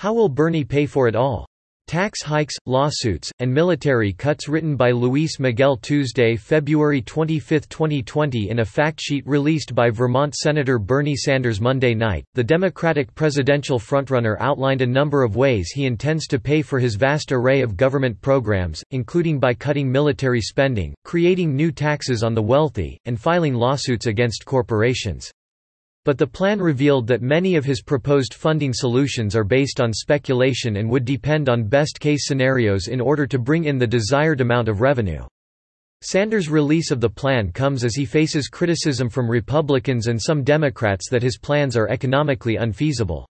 How will Bernie pay for it all? Tax hikes, lawsuits, and military cuts written by Luis Miguel Tuesday, February 25, 2020 in a fact sheet released by Vermont Senator Bernie Sanders Monday night, the Democratic presidential frontrunner outlined a number of ways he intends to pay for his vast array of government programs, including by cutting military spending, creating new taxes on the wealthy, and filing lawsuits against corporations. But the plan revealed that many of his proposed funding solutions are based on speculation and would depend on best-case scenarios in order to bring in the desired amount of revenue. Sanders' release of the plan comes as he faces criticism from Republicans and some Democrats that his plans are economically unfeasible.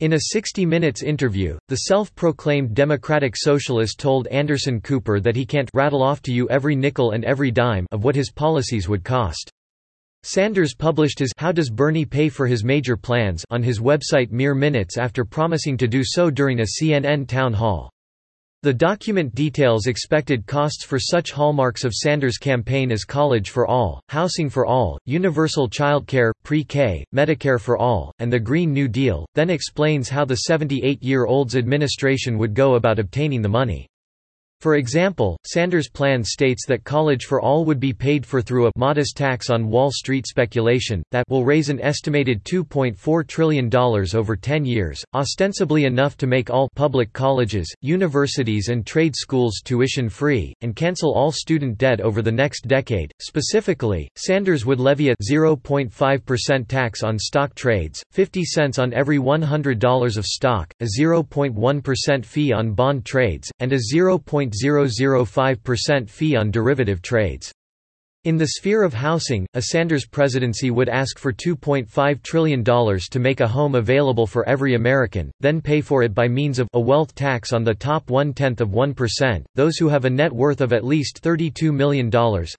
In a 60 Minutes interview, the self-proclaimed Democratic Socialist told Anderson Cooper that he can't rattle off to you every nickel and every dime of what his policies would cost. Sanders published his How Does Bernie Pay for His Major Plans on his website mere minutes after promising to do so during a CNN town hall. The document details expected costs for such hallmarks of Sanders' campaign as college for all, housing for all, universal childcare, pre-K, Medicare for all, and the Green New Deal, then explains how the 78-year-old's administration would go about obtaining the money. For example, Sanders' plan states that college for all would be paid for through a modest tax on Wall Street speculation, that will raise an estimated $2.4 trillion over 10 years, ostensibly enough to make all public colleges, universities and trade schools tuition-free, and cancel all student debt over the next decade. Specifically, Sanders would levy a 0.5% tax on stock trades, 50 cents on every $100 of stock, a 0.1% fee on bond trades, and a 0. 0.005% fee on derivative trades. In the sphere of housing, a Sanders presidency would ask for $2.5 trillion to make a home available for every American, then pay for it by means of a wealth tax on the top one-tenth of 1%, those who have a net worth of at least $32 million.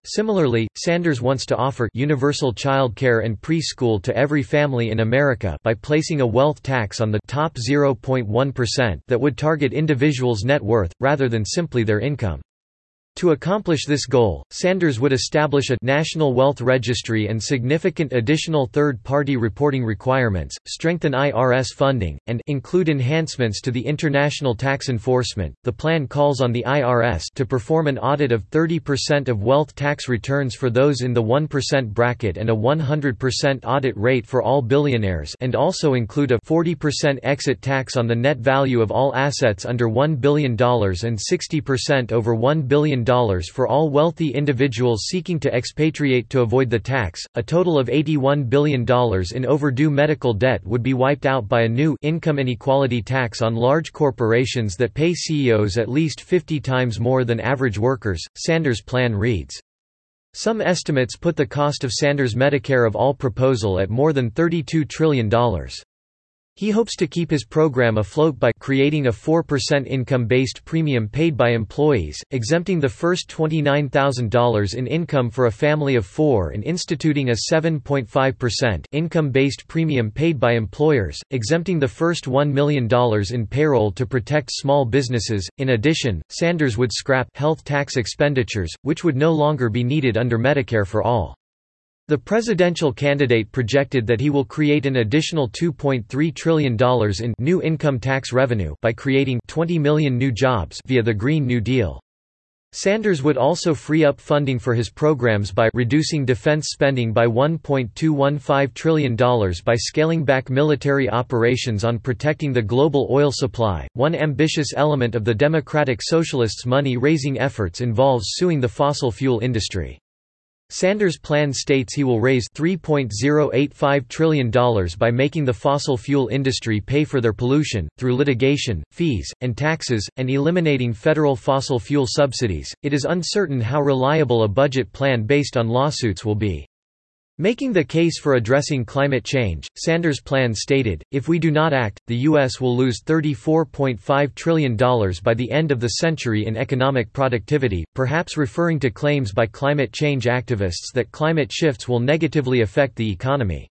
Similarly, Sanders wants to offer universal child care and preschool to every family in America by placing a wealth tax on the top 0.1% that would target individuals' net worth, rather than simply their income. To accomplish this goal, Sanders would establish a National Wealth Registry and significant additional third-party reporting requirements, strengthen IRS funding, and include enhancements to the international tax enforcement. The plan calls on the IRS to perform an audit of 30% of wealth tax returns for those in the 1% bracket and a 100% audit rate for all billionaires and also include a 40% exit tax on the net value of all assets under $1 billion and 60% over $1 billion for all wealthy individuals seeking to expatriate to avoid the tax. A total of $81 billion in overdue medical debt would be wiped out by a new income inequality tax on large corporations that pay CEOs at least 50 times more than average workers. Sanders' plan reads some estimates put the cost of Sanders' Medicare of all proposal at more than $32 trillion. He hopes to keep his program afloat by creating a 4% income-based premium paid by employees, exempting the first $29,000 in income for a family of four and instituting a 7.5% income-based premium paid by employers, exempting the first $1 million in payroll to protect small businesses. In addition, Sanders would scrap health tax expenditures, which would no longer be needed under Medicare for All. The presidential candidate projected that he will create an additional $2.3 trillion in new income tax revenue by creating 20 million new jobs via the Green New Deal. Sanders would also free up funding for his programs by reducing defense spending by $1.215 trillion by scaling back military operations on protecting the global oil supply. One ambitious element of the Democratic Socialists' money raising efforts involves suing the fossil fuel industry. Sanders' plan states he will raise $3.085 trillion by making the fossil fuel industry pay for their pollution, through litigation, fees, and taxes, and eliminating federal fossil fuel subsidies. It is uncertain how reliable a budget plan based on lawsuits will be. Making the case for addressing climate change, Sanders' plan stated, if we do not act, the U.S. will lose $34.5 trillion by the end of the century in economic productivity, perhaps referring to claims by climate change activists that climate shifts will negatively affect the economy.